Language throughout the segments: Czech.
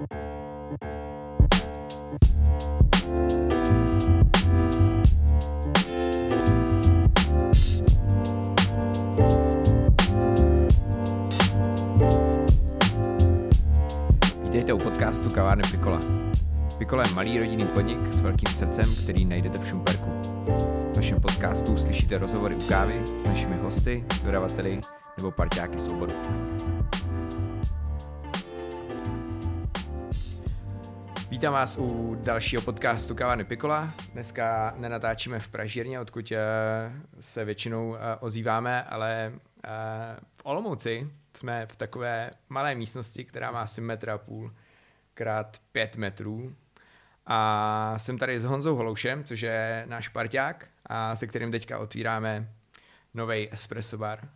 Vítejte u podcastu Kavárny Pikola. Pikola je malý rodinný podnik s velkým srdcem, který najdete v Šumperku. V našem podcastu slyšíte rozhovory u kávy s našimi hosty, dodavateli nebo parťáky z Vítám vás u dalšího podcastu Kavárny Pikola. Dneska nenatáčíme v Pražírně, odkud eh, se většinou eh, ozýváme, ale eh, v Olomouci jsme v takové malé místnosti, která má asi metr a půl krát pět metrů. A jsem tady s Honzou Holoušem, což je náš parťák, a se kterým teďka otvíráme nový espresso bar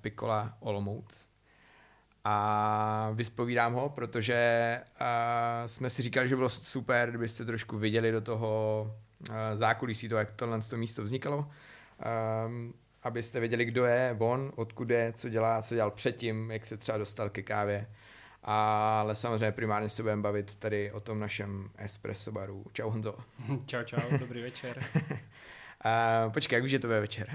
Pikola Olomouc. A vyspovídám ho, protože uh, jsme si říkali, že bylo super, kdybyste trošku viděli do toho uh, zákulisí, to, jak tohle to místo vznikalo. Um, abyste věděli, kdo je on, odkud je, co dělá, co dělal předtím, jak se třeba dostal ke kávě. Ale samozřejmě primárně se budeme bavit tady o tom našem espresso baru. Čau Honzo. Čau, čau, dobrý večer. Uh, počkej, jak už je to ve večer?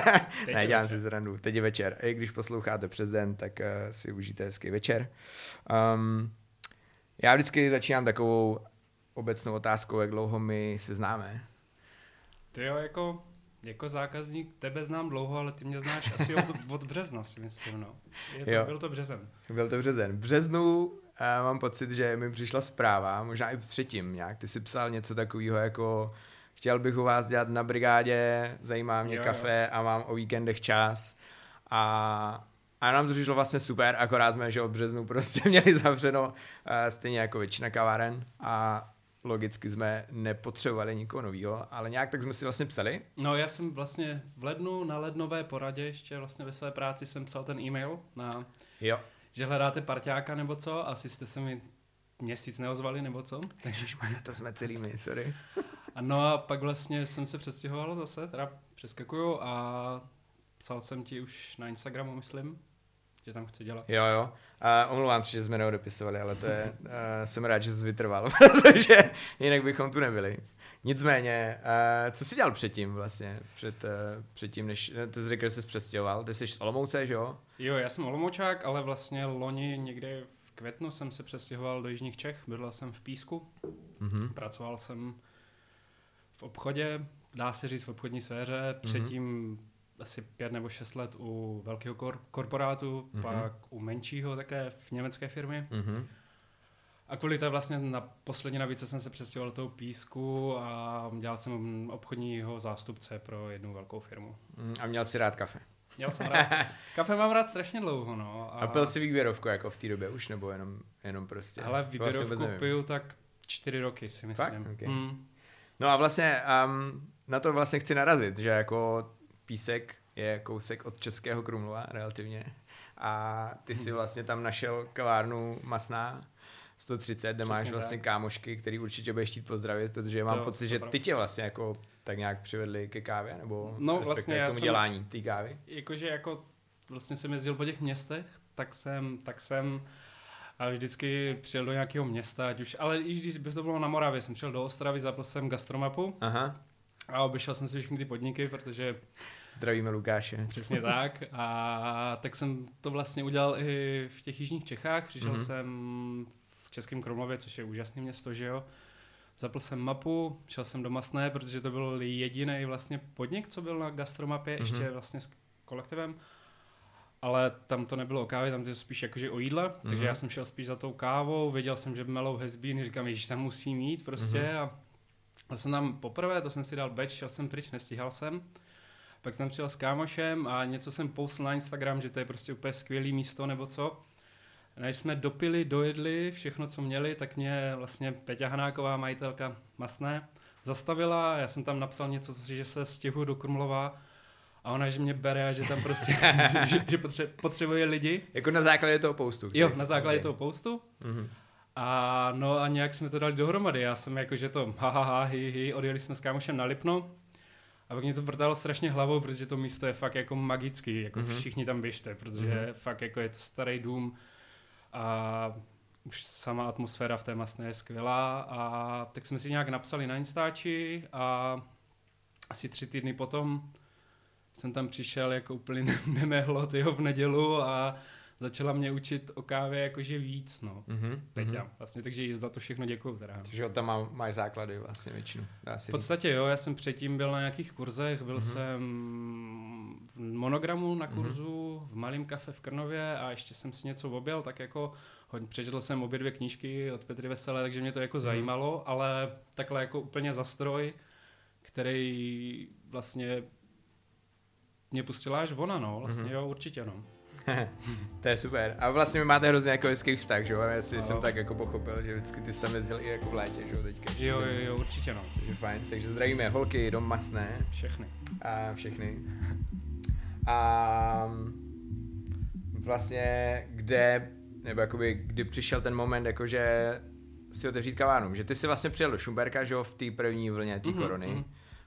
ne, dělám si zrandu. Teď je večer. I když posloucháte přes den, tak uh, si užijte hezký večer. Um, já vždycky začínám takovou obecnou otázkou, jak dlouho my se známe. Ty jo, jako, jako zákazník tebe znám dlouho, ale ty mě znáš asi od, od března, si myslím, no. Je to, Jo. byl to březen. Byl to březen. V březnu uh, mám pocit, že mi přišla zpráva, možná i předtím nějak. Ty si psal něco takového jako chtěl bych u vás dělat na brigádě, zajímá mě Jo, kafe a mám o víkendech čas. A, a nám to přišlo vlastně super, akorát jsme, že od březnu prostě měli zavřeno uh, stejně jako většina kaváren a logicky jsme nepotřebovali nikoho nového, ale nějak tak jsme si vlastně psali. No já jsem vlastně v lednu na lednové poradě ještě vlastně ve své práci jsem psal ten e-mail, na, Jo. že hledáte parťáka nebo co, asi jste se mi měsíc neozvali nebo co. Ježišmarja, to jsme celý my, sorry. A no a pak vlastně jsem se přestěhoval zase, teda přeskakuju a psal jsem ti už na Instagramu, myslím, že tam chci dělat. Jo, jo. A omlouvám se, že jsme neodepisovali, ale to je, uh, jsem rád, že jsi vytrval, protože jinak bychom tu nebyli. Nicméně, uh, co jsi dělal předtím vlastně, před, uh, předtím, než, ty jsi řekl, že jsi přestěhoval, ty jsi z Olomouce, že jo? Jo, já jsem Olomoučák, ale vlastně loni někde v květnu jsem se přestěhoval do Jižních Čech, bydlel jsem v Písku, Mhm. pracoval jsem v obchodě, dá se říct v obchodní sféře, předtím asi pět nebo šest let u velkého kor- korporátu, Mhm. pak u menšího také v německé firmě. Mhm. A kvůli té vlastně na poslední navíc jsem se přestěhoval do toho Písku a dělal jsem obchodního zástupce pro jednu velkou firmu. Mm, A měl jsi rád kafe. Měl jsem rád. Kafe mám rád strašně dlouho, no. A pil jsi výběrovku jako v té době už, nebo jenom, jenom prostě? Ale To vlastně výběrovku nevím. piju tak čtyři roky, si myslím. Fakt? Ok. Hmm. No a vlastně um, na to vlastně chci narazit, že jako písek je kousek od Českého Krumlova relativně a ty si vlastně tam našel kavárnu Masná 130, kde máš vlastně tak. kámošky, který určitě budeš chtít pozdravit, protože mám To- pocit, to že ty tě vlastně jako tak nějak přivedli ke kávě, nebo No, respektive vlastně k tomu jsem- dělání té kávy. Jakože jako vlastně jsem jezdil po těch městech, tak jsem, tak jsem a vždycky přijel do nějakého města, ať už, ale i když by to bylo na Moravě, jsem přijel do Ostravy, zapl jsem gastromapu Aha, a obešel jsem si všechny ty podniky, protože zdravíme Lukáše. Přesně tak. A tak jsem to vlastně udělal i v těch jižních Čechách. Přišel Mhm. mm-hmm. jsem v Českém Krumlově, což je úžasné město, že jo. Zapl jsem mapu, šel jsem do Masné, protože to byl jediný vlastně podnik, co byl na gastromapě, Mhm. mm-hmm. ještě vlastně s kolektivem. Ale tam to nebylo o kávě, tam to je spíš jakože o jídle, mm-hmm. takže Mhm. já jsem šel spíš za tou kávou, věděl jsem, že melou hezbíny, říkám, že tam musí mít prostě Mhm. a já jsem tam poprvé, to jsem si dal beč, šel jsem pryč, nestíhal jsem. Pak jsem přijel s kámošem a něco jsem postil na Instagram, že to je prostě úplně skvělý místo nebo co. Než jsme dopili, dojedli všechno, co měli, tak mě vlastně Peťa Hanáková, majitelka Masné, zastavila. Já jsem tam napsal něco, že se stěhuju do Krumlova a ona, že mě bere a že tam prostě, že, že, potře- potřebuje lidi. Jako na základě toho postu. Jo, na základě ok. toho postu. Mhm. A no a nějak jsme to dali dohromady. Já jsem jako, že to ha, ha, ha hi, hi, odjeli jsme s kámošem na Lipno. A pak mě to vrtalo strašně hlavou, protože to místo je fakt jako magický, jako Mhm. mm-hmm. všichni tam běžte, protože Mhm. mm-hmm. fakt jako je to starý dům a už sama atmosféra v té masné je skvělá a tak jsme si nějak napsali na Instači a asi tři týdny potom jsem tam přišel jako úplně nemehlo tyho v nedělu a začala mě učit o kávě jakože víc, no. Mm-hmm. Peťa, vlastně, takže za to všechno děkuju teda. Takže tam má, máš základy vlastně většinu. v podstatě říct. jo, já jsem předtím byl na nějakých kurzech, byl mm-hmm. jsem v monogramu na mhm. kurzu, mm-hmm. v malém kafe v Krnově a ještě jsem si něco objel, tak jako přečetl jsem obě dvě knížky od Petry Veselé, takže mě to jako mm-hmm. zajímalo, ale takhle jako úplně zastroj, který vlastně mě pustila až ona, no, vlastně mm-hmm. jo, určitě, no. to je super. A vlastně my máte hrozně jako hezký vztah, že jo? Já si jsem tak jako pochopil, že vždycky ty jsi tam jezdil i jako v létě, že jo, teďka. Ještě, jo, jo, jo, určitě no. Takže fajn. Takže zdravíme holky, dom masné. Všechny. A všechny. A vlastně kde, nebo jakoby, kdy přišel ten moment, jakože si otevřít kavárnu, že ty si vlastně přijel do Šumberka, že jo, v té první vlně té mm-hmm, korony. Mm-hmm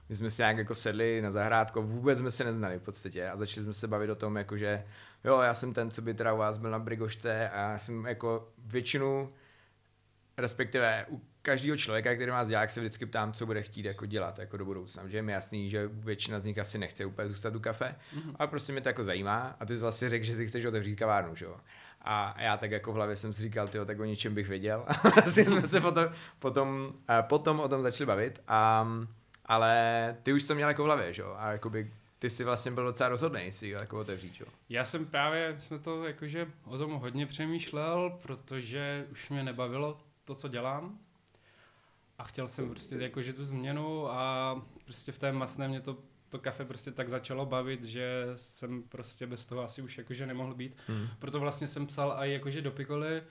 my jsme si nějak jako sedli na zahrádku, vůbec jsme se neznali v podstatě a začali jsme se bavit o tom, jako že jo, já jsem ten, co by teda u vás byl na Brigošce a já jsem jako většinu, respektive u každého člověka, který má vzdělák, se vždycky ptám, co bude chtít jako dělat jako do budoucna. Že je mi jasný, že většina z nich asi nechce úplně zůstat u kafe, mm-hmm. ale prostě mě to jako zajímá a ty jsi vlastně řekl, že si chceš otevřít kavárnu, že jo. A já tak jako v hlavě jsem si říkal, tyjo, tak o ničem bych věděl. A vlastně jsme se potom, potom, potom o tom začali bavit. A ale ty už to měl jako v hlavě, že jo? A jakoby ty jsi vlastně byl docela rozhodný si jako otevřít, jo? Já jsem právě, jsme to jakože o tom hodně přemýšlel, protože už mě nebavilo to, co dělám. A chtěl jsem prostě jakože tu změnu a prostě v té masné mě to to kafe prostě tak začalo bavit, že jsem prostě bez toho asi už jakože nemohl být. Hmm. Proto vlastně jsem psal i jakože do Pikoli,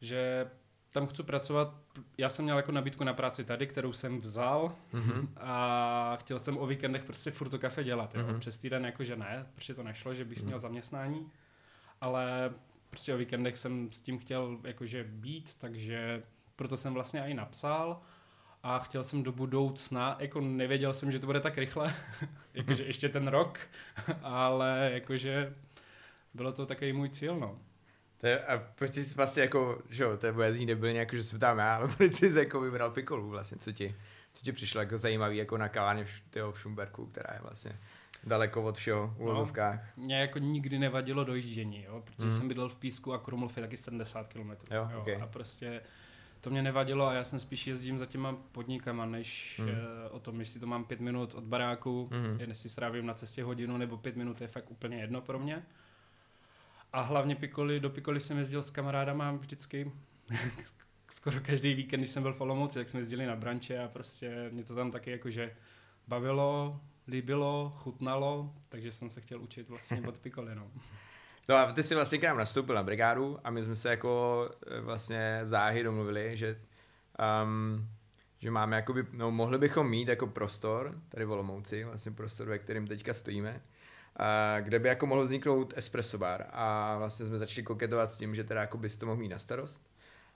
že tam chci pracovat, já jsem měl jako nabídku na práci tady, kterou jsem vzal mm-hmm. a chtěl jsem o víkendech prostě furt to kafe dělat, jo. Mm-hmm. přes týden jakože ne, protože to nešlo, že bys mm-hmm. měl zaměstnání, ale prostě o víkendech jsem s tím chtěl jakože být, takže proto jsem vlastně i napsal a chtěl jsem do budoucna, jako nevěděl jsem, že to bude tak rychle, jakože ještě ten rok, ale jakože bylo to takový můj cíl, no. To je, a proč jsi vlastně jako, že jo, to je bude zní debilně, jako že se ptám já, ale proč jsi jako vybral Pikolu vlastně, co ti, co ti přišlo jako zajímavý jako na kavárně v, tyho, v Šumberku, která je vlastně daleko od všeho v úvozovkách. No, mě jako nikdy nevadilo dojíždění, jo, protože mm. jsem bydlel v Písku a Krumlov je taky 70 km. Jo, jo, okay. A prostě to mě nevadilo a já jsem spíš jezdím za těma podnikama, než mm. uh, o tom, jestli to mám pět minut od baráku, mm. jestli strávím na cestě hodinu nebo pět minut, je fakt úplně jedno pro mě. A hlavně Pikoli, do Pikoli jsem jezdil s kamarádama vždycky, skoro každý víkend, když jsem byl v Olomouci, tak jsme jezdili na branče a prostě mě to tam taky jakože bavilo, líbilo, chutnalo, takže jsem se chtěl učit vlastně od Pikoli, no. No a ty jsi vlastně k nám nastoupil na brigádu a my jsme se jako e, vlastně záhy domluvili, že um, že máme jakoby, no mohli bychom mít jako prostor, tady v Olomouci, vlastně prostor, ve kterém teďka stojíme, kde by jako mohl vzniknout espresso bar. A vlastně jsme začali koketovat s tím, že teda jako bys to mohl mít na starost.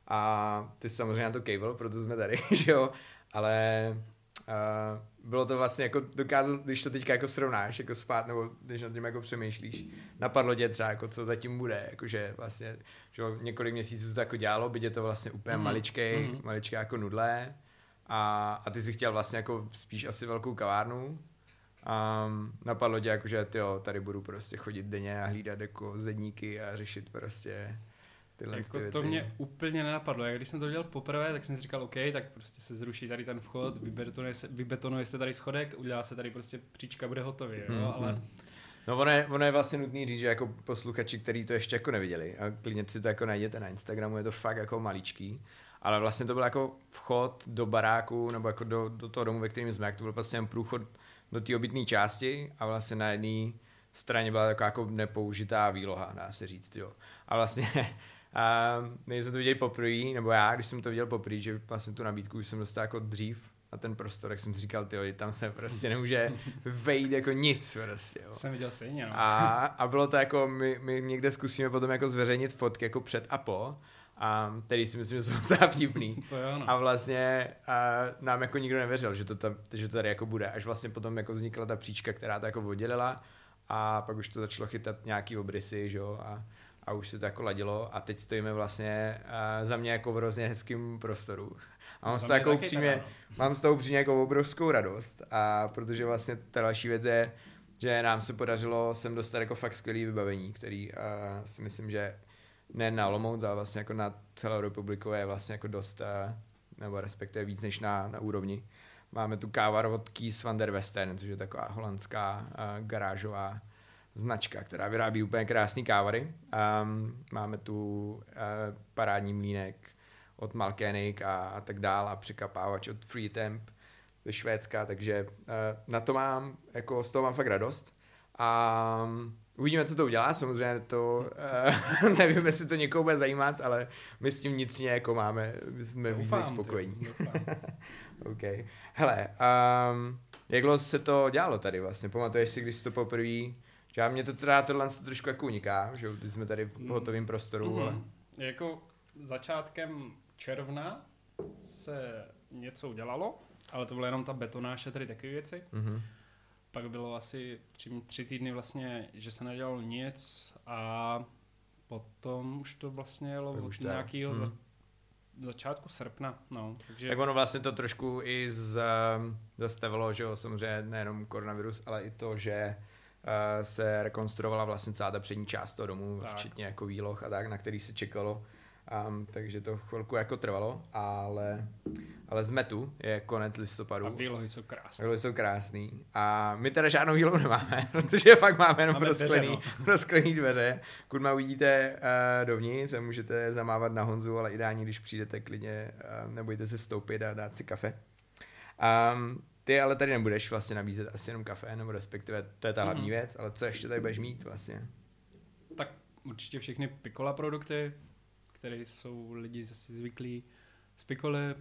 A ty jsi samozřejmě na to cable, proto jsme tady, že jo, ale uh, bylo to vlastně jako dokázat, když to teďka jako srovnáš, jako spát, nebo když nad tím jako přemýšlíš, napadlo tě třeba, jako co zatím bude, jakože vlastně, že jo, několik měsíců to jako dělalo, byť je to vlastně úplně mm. maličkej, mm. maličké jako nudlé a, a ty si chtěl vlastně jako spíš asi velkou kavárnu, a napadlo tě jako, že tyjo, tady budu prostě chodit denně a hlídat jako zedníky a řešit prostě tyhle jako věci. To mě úplně nenapadlo. Jak když jsem to dělal poprvé, tak jsem si říkal, OK, tak prostě se zruší tady ten vchod, vybetonuje se, vybetonuje se tady schodek, udělá se tady prostě příčka, bude hotový, hmm, jo, ale... Hmm. No ono je, ono je vlastně nutný říct, že jako posluchači, kteří to ještě jako neviděli, a klidně si to jako najděte na Instagramu, je to fakt jako maličký, ale vlastně to byl jako vchod do baráku, nebo jako do, do toho domu, ve kterém jsme, jak to byl vlastně jen průchod do té obytné části a vlastně na jedné straně byla taková jako nepoužitá výloha, dá se říct, jo. A vlastně a my jsme to viděli poprvé, nebo já, když jsem to viděl poprvé, že vlastně tu nabídku už jsem dostal jako dřív na ten prostor, tak jsem si říkal, ty tam se prostě nemůže vejít jako nic prostě, jo. Jsem viděl stejně, no. A, a bylo to jako, my, my někde zkusíme potom jako zveřejnit fotky jako před a po, a který si myslím, že jsou docela vtipný. to no. A vlastně a nám jako nikdo nevěřil, že to, tam, že to tady jako bude. Až vlastně potom jako vznikla ta příčka, která to jako oddělila a pak už to začalo chytat nějaký obrysy, že jo, a, a už se to jako ladilo a teď stojíme vlastně uh, za mě jako v hrozně hezkým prostoru. A mám z toho jako upřímně, mám z toho upřímně jako obrovskou radost a protože vlastně ta další věc je, že nám se podařilo sem dostat jako fakt skvělý vybavení, který uh, si myslím, že ne na Olomouc, ale vlastně jako na celou republiku je vlastně jako dost, uh, nebo respektive víc než na, na úrovni. Máme tu kávar od Keys van der Western, což je taková holandská uh, garážová značka, která vyrábí úplně krásný kávary. Um, máme tu uh, parádní mlínek od Malkenik a, a tak dál a překapávač od Free Temp ze Švédska, takže uh, na to mám, jako z toho mám fakt radost. A um, uvidíme, co to udělá, samozřejmě to, uh, nevím, jestli to někoho bude zajímat, ale my s tím vnitřně jako máme, jsme víc spokojení. OK. Hele, um, jak dlouho se to dělalo tady vlastně? Pamatuješ si, když jsi to poprvé že mě to teda tohle trošku jako uniká, že když jsme tady v mm. hotovém prostoru. Mm. Ale... Jako začátkem června se něco udělalo, ale to bylo jenom ta betonáž a tady takové věci. Mm-hmm. Pak bylo asi tři, tři týdny vlastně, že se nedělalo nic a potom už to vlastně jelo od nějakého mm. za, začátku srpna. No, takže... Tak ono vlastně to trošku i z, zastavilo, že jo, samozřejmě nejenom koronavirus, ale i to, že uh, se rekonstruovala vlastně celá ta přední část toho domu, tak. včetně jako výloh a tak, na který se čekalo. Um, takže to chvilku jako trvalo, ale, ale z metu je konec listopadu. A výlohy jsou krásné. Výlohy jsou krásný. A my teda žádnou výlohu nemáme, protože fakt máme jenom rozklený, dveře, no. rozklený dveře. Kudma uvidíte uh, dovnitř a můžete zamávat na Honzu, ale ideální, když přijdete klidně, uh, nebojte se stoupit a dát si kafe. Um, ty ale tady nebudeš vlastně nabízet asi jenom kafe, nebo respektive to je ta hlavní mm-hmm. věc, ale co ještě tady budeš mít vlastně? Tak určitě všechny Pikola produkty, které jsou lidi zase zvyklí z Pikole.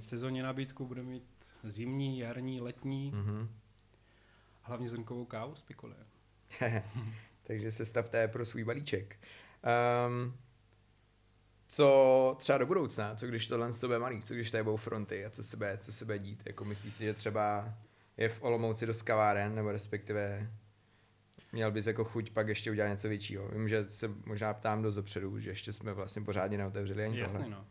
Sezónní nabídku bude mít zimní, jarní, letní. Mm-hmm. Hlavně zrnkovou kávu z Pikole. Takže se stavte pro svůj balíček. Um, co třeba do budoucna, co když tohle z tebe malý, co když tady budou fronty a co se bude, co se bude dít, jako myslíš si, že třeba je v Olomouci dost kaváren, nebo respektive měl bys jako chuť pak ještě udělat něco většího. Vím, že se možná ptám dost dopředu, že ještě jsme vlastně pořádně neotevřeli ani Jasný, tohle. No.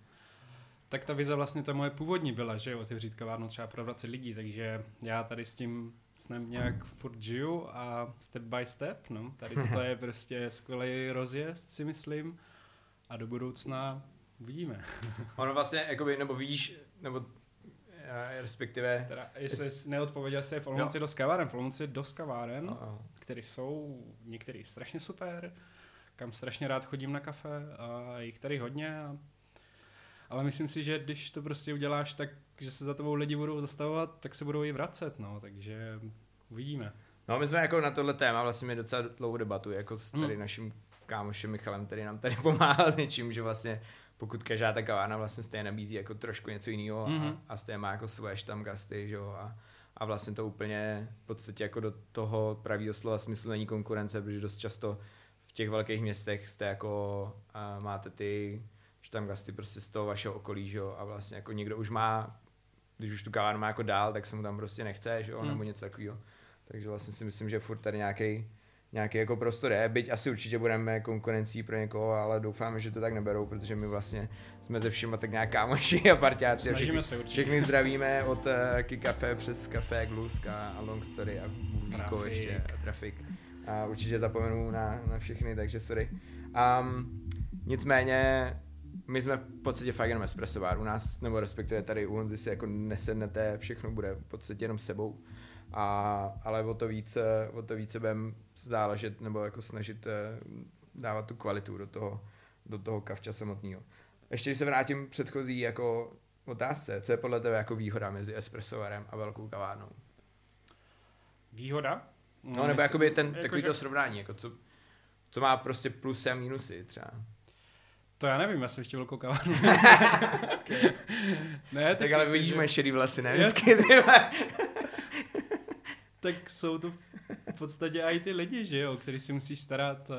Tak ta vize vlastně ta moje původní byla, že otevřít kavárnu třeba pro 20 lidí, takže já tady s tím snem nějak furt žiju a step by step, no. Tady to je prostě skvělý rozjezd, si myslím a do budoucna vidíme. ono vlastně, jakoby, nebo víš, nebo eh, respektive... Teda, jestli jsi neodpověděl se v Olomouci dost kaváren. V Olomouci dost kaváren, uh-huh. které jsou některý strašně super, kam strašně rád chodím na kafe a jich tady hodně. A, ale myslím si, že když to prostě uděláš tak, že se za tebou lidi budou zastavovat, tak se budou i vracet, no, takže uvidíme. No my jsme jako na tohle téma vlastně měli docela dlouhou debatu, jako s tady hmm. naším kámošem Michalem, který nám tady pomáhá s něčím, že vlastně pokud každá ta kavárna vlastně stejně nabízí jako trošku něco jiného mm-hmm. a, mhm. a stejně má jako svoje štamgasty, že jo, a, a vlastně to úplně v podstatě jako do toho pravého slova smyslu není konkurence, protože dost často v těch velkých městech jste jako a máte ty štamgasty prostě z toho vašeho okolí, že jo, a vlastně jako někdo už má, když už tu kavárnu má jako dál, tak se mu tam prostě nechce, že jo, mm. nebo něco takového. Takže vlastně si myslím, že furt tady nějaký nějaký jako prostor je, byť asi určitě budeme konkurencí pro někoho, ale doufáme, že to tak neberou, protože my vlastně jsme ze všema tak nějak kámoši a parťáci a všechny, se všechny zdravíme od uh, Kikafe přes Café Glusk a Long Story a Víko ještě a Trafik. A určitě zapomenu na, na všechny, takže sorry. Um, nicméně my jsme v podstatě fakt jenom espresso bar. U nás, nebo respektive tady u Honzy si jako nesednete, všechno bude v podstatě jenom sebou. A, ale o to více, o to více budeme záležet nebo jako snažit eh, dávat tu kvalitu do toho, do toho kavča samotného. Ještě když se vrátím předchozí jako otázce, co je podle tebe jako výhoda mezi espressovarem a velkou kavárnou? Výhoda? No, no nebo jakoby ten, jako takový že... to srovnání, jako co, co má prostě plusy a mínusy třeba. To já nevím, já jsem ještě velkou kavárnu. okay. ne, tak, tak ale vidíš že... moje šedý vlasy, ne? Vždycky, tak jsou to v podstatě i ty lidi, že jo, který si musíš starat,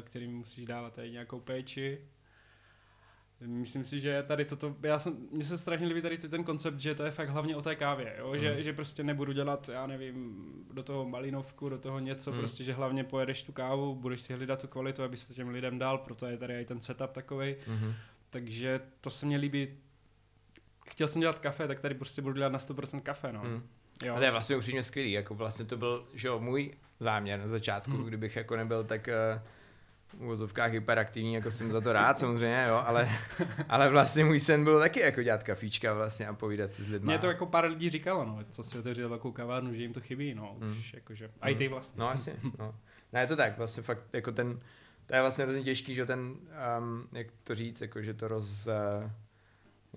který musíš dávat tady nějakou péči. Myslím si, že tady toto, já jsem, mně se strašně líbí tady ten koncept, že to je fakt hlavně o té kávě, jo? Mm. Že, že prostě nebudu dělat, já nevím, do toho malinovku, do toho něco, mm. prostě, že hlavně pojedeš tu kávu, budeš si hlídat tu kvalitu, aby se to těm lidem dal, proto je tady i ten setup takový. Mm. Takže to se mně líbí. Chtěl jsem dělat kafe, tak tady prostě budu dělat na 100% kafe, no. Mm. Jo. A to je vlastně upřímně skvělý, jako vlastně to byl, že jo, můj záměr na začátku, mm. kdybych jako nebyl tak uh, uvozovkách hyperaktivní, jako jsem za to rád samozřejmě, jo, ale, ale vlastně můj sen byl taky jako dělat kafíčka vlastně a povídat si s lidmi. Mě to jako pár lidí říkalo, no, co si otevřel takovou kavárnu, že jim to chybí, no, mm. už jakože, a i ty vlastně. No asi, no. Ne, je to tak, vlastně fakt jako ten, to je vlastně hrozně těžký, že ten, um, jak to říct, jako že to roz, uh,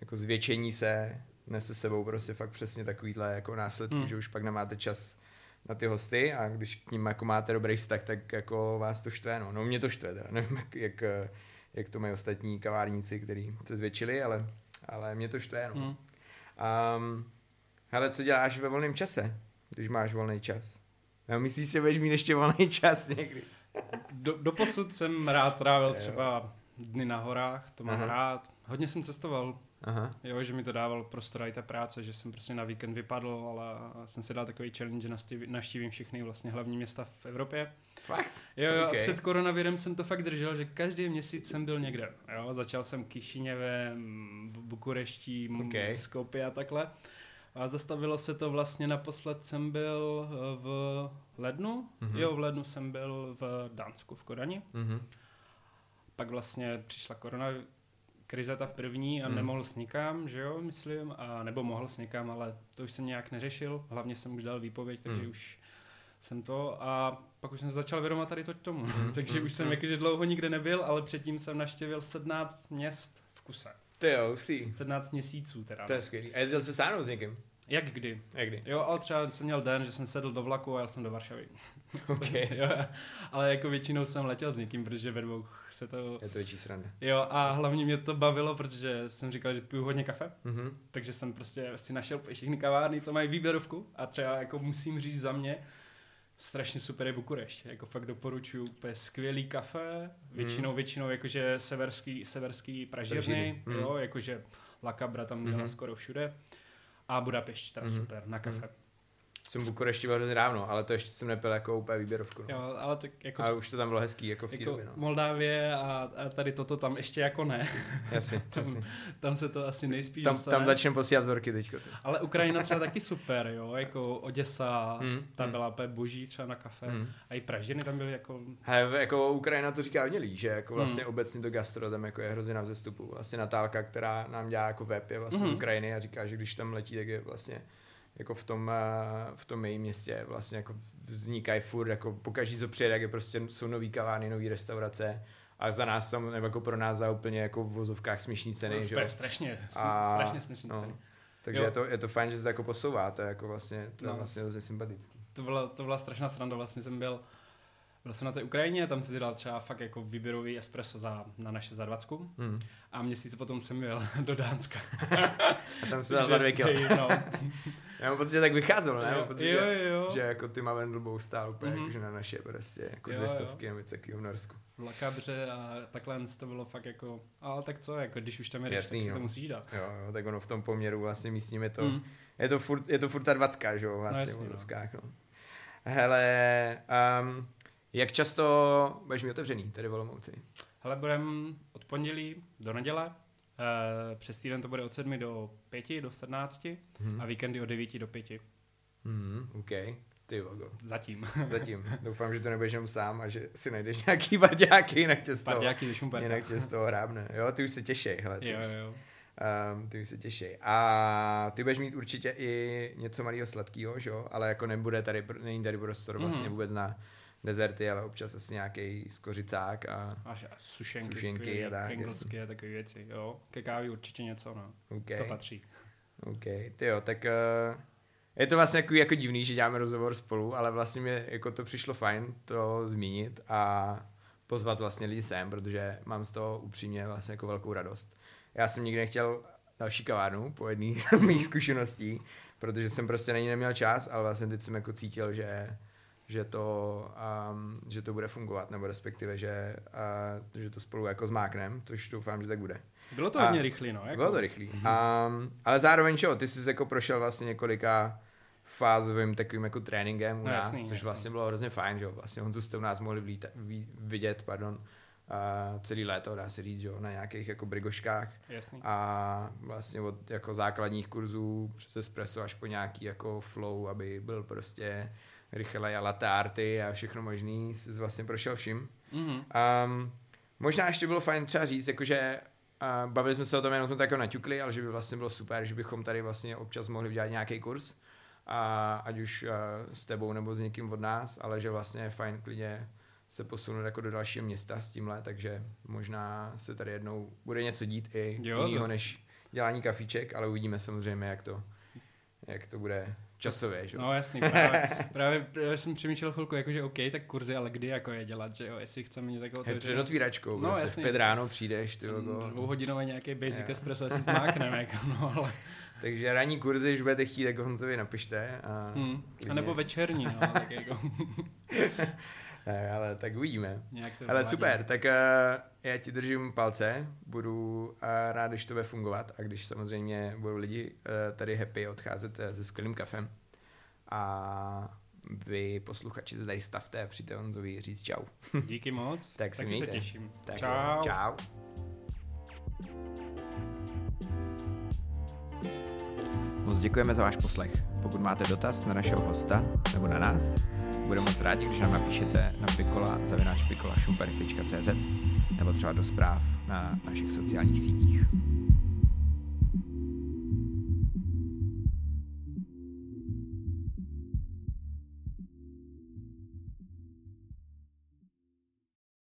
jako zvětšení se nese sebou prostě fakt přesně takovýhle jako následky, mm. že už pak nemáte čas na ty hosty a když k ním jako máte dobrý vztah, tak jako vás to štve, no. No mě to štve teda, nevím jak, jak, jak to mají ostatní kavárníci, kteří se zvětšili, ale, ale mě to štve, no. Mm. Um, hele, co děláš ve volném čase, když máš volný čas? No, myslíš, že budeš mít ještě volný čas někdy? Do, doposud jsem rád trávil třeba dny na horách, to mám Aha. rád. Hodně jsem cestoval, Aha. Jo, že mi to dával prostor i ta práce, že jsem prostě na víkend vypadl, ale jsem si dal takový challenge, že naštívím všechny vlastně hlavní města v Evropě. Fakt? Jo, jo, okay. před koronavirem jsem to fakt držel, že každý měsíc jsem byl někde. Jo, začal jsem Kišiněvem, Bukureští, okay. Skopje a takhle. A zastavilo se to vlastně naposled jsem byl eh, v lednu. Mm-hmm. Jo, v lednu jsem byl v Dánsku, v Kodani. Mm-hmm. Pak vlastně přišla korona, krize ta první a hmm. nemohl s nikam, že jo, myslím, a nebo mohl s nikam, ale to už jsem nějak neřešil, hlavně jsem už dal výpověď, takže hmm. už jsem to a pak už jsem začal vědomat tady to k tomu, hmm. takže hmm. už jsem hmm. jakože dlouho nikde nebyl, ale předtím jsem naštěvil 17 měst v kuse. Ty jo, si. 17 měsíců teda. To je no. skvělý. A jezdil jsi sám s někým? Jak kdy? Jak kdy? Jo, ale třeba jsem měl den, že jsem sedl do vlaku a jel jsem do Varšavy. Okay. jo, ale jako většinou jsem letěl s někým, protože ve dvou se to... Je to větší sranda. Jo, a hlavně mě to bavilo, protože jsem říkal, že piju hodně kafe, mm-hmm. takže jsem prostě si našel všechny kavárny, co mají výběrovku a třeba jako musím říct za mě, strašně super je Bukurešť. Jako fakt doporučuju úplně skvělý kafe, většinou, mm. většinou jakože severský, severský pražírny, mm. jo, jakože La Cabra tam měla mm. skoro všude. A Budapešť, teda mm. super, na kafe. Mm. Jsem Bukurešti byl hrozně dávno, ale to ještě jsem nepil jako úplně výběrovku. No. Jo, ale tak jako... Ale už to tam bylo hezký, jako v té jako době, no. Moldávie a, a, tady toto tam ještě jako ne. Jasně, tam, jasně. tam se to asi nejspíš Tam, tam začneme posílat vzorky teďko. Ale Ukrajina třeba taky super, jo, jako Oděsa, hmm, tam hmm. byla úplně boží třeba na kafe. Hmm. A i Pražiny tam byly jako... He, jako Ukrajina to říká hodně že jako vlastně hmm. obecně to gastro tam jako je hrozně na vzestupu. Vlastně Natálka, která nám dělá jako web, je vlastně hmm. z Ukrajiny a říká, že když tam letí, tak je vlastně jako v tom, eh, v tom jejím městě vlastně jako vznikají furt, jako pokaždý, co přijede, jak je prostě jsou nový kavárny, nový restaurace a za nás tam, nebo jako pro nás za úplně jako v vozovkách směšní ceny, no, že jo? strašně, a, strašně směšní no, ceny. Takže je to, je to fajn, že se to jako posouvá, to je jako vlastně, to no. je vlastně hrozně sympatický. To byla, to byla strašná sranda, vlastně jsem byl, byl jsem na té Ukrajině, tam si dal třeba fakt jako výběrový espresso za, na naše za 20. Mm. A měsíc potom jsem jel do Dánska. a tam se dal za dvě kilo. no. Já mám pocit, že tak vycházel, ne? Mám pocit, jo, jo, jo. Že, že jako ty Mavendelbou stál úplně, mm-hmm. jakože na naše prostě, jako jo, dvě stovky nebo něco v Norsku. V Lakabře a takhle to bylo fakt jako, ale tak co, jako když už tam jedeš, Jasný, tak si no. to musíš dát. Jo, jo, tak ono v tom poměru vlastně místním je to, mm. je to furt, je to furt ta dvacka, že jo, no, vlastně no, jasný, no. no. Hele, um, jak často budeš mi otevřený tady v Olomouci? Hele, budem od pondělí do neděle, přes týden to bude od 7 do 5, do 17 hmm. a víkendy od 9 do 5. Hmm, OK. Ty logo. Zatím. Zatím. Doufám, že to nebudeš jenom sám a že si najdeš nějaký barďáky, jinak tě z toho, barďáky, jinak tě z toho hrábne. Jo, ty už se těšej, hele. Ty jo, už, jo. Um, ty už se těšej. A ty budeš mít určitě i něco malého sladkého, že jo? Ale jako nebude tady, není tady prostor vlastně mm. vůbec na dezerty, ale občas asi nějaký skořicák a, a sušenky, sušenky a tak. a takové věci, jo. Ke kávě určitě něco, no. Okay. To patří. OK, ty jo, tak uh, je to vlastně jako, jako divný, že děláme rozhovor spolu, ale vlastně mi jako to přišlo fajn to zmínit a pozvat vlastně lidi sem, protože mám z toho upřímně vlastně jako velkou radost. Já jsem nikdy nechtěl další kavárnu po jedné z mých zkušeností, protože jsem prostě na ní neměl čas, ale vlastně teď jsem jako cítil, že že to, um, že to bude fungovat, nebo respektive, že, uh, že to spolu jako zmáknem, což doufám, že tak bude. Bylo to hodně rychlý, no. Jako. Bylo to rychlý. Um, ale zároveň, čo, ty jsi jako prošel vlastně několika fázovým takovým jako tréninkem u No, nás, jasný, což jasný. vlastně bylo hrozně fajn, že jo. Vlastně Honzu jste u nás mohli vlíta, ví, vidět, pardon, uh, celý léto, dá se říct, že jo, na nějakých jako brigoškách Jasný. a vlastně od jako základních kurzů přes espresso až po nějaký jako flow, aby byl prostě rychle a latte arty a všechno možný, jsi vlastně prošel vším. Mhm. Um, možná ještě bylo fajn třeba říct, jakože uh, bavili jsme se o tom, jenom jsme to jako naťukli, ale že by vlastně bylo super, že bychom tady vlastně občas mohli udělat nějaký kurz, a ať už uh, s tebou nebo s někým od nás, ale že vlastně je fajn klidně se posunout jako do dalšího města s tímhle, takže možná se tady jednou bude něco dít i Jo, jinýho to- než dělání kafíček, ale uvidíme samozřejmě, jak to, jak to bude časově, že? jo. No jasný, právě, právě, právě jsem přemýšlel chvilku, jakože OK, tak kurzy, ale kdy jako je dělat, že jo, jestli chceme mít takovou Hej, Před otvíračkou, No, prostě v jasný. pět ráno přijdeš, ty logo. dvouhodinový nějaký basic Jo. espresso, asi zmákneme, jako, no, ale, Takže ranní kurzy, když budete chtít, tak Honzovi napište. A, hmm. a nebo večerní, no, tak jako, Ne, ale tak uvidíme. nějak to Ale super, tak uh, já ti držím palce, budu uh, rád, když to bude fungovat a když samozřejmě budou lidi uh, tady happy odcházet uh, se skvělým kafem. A vy posluchači se tady stavte a přijďte Honzovi říct čau. Díky moc, Tak se taky mějte. se těším. Tak Čau. čau. Moc děkujeme za váš poslech. Pokud máte dotaz na našeho hosta nebo na nás, budeme moc rádi, když nám napíšete na pikola nebo třeba do zpráv na našich sociálních sítích.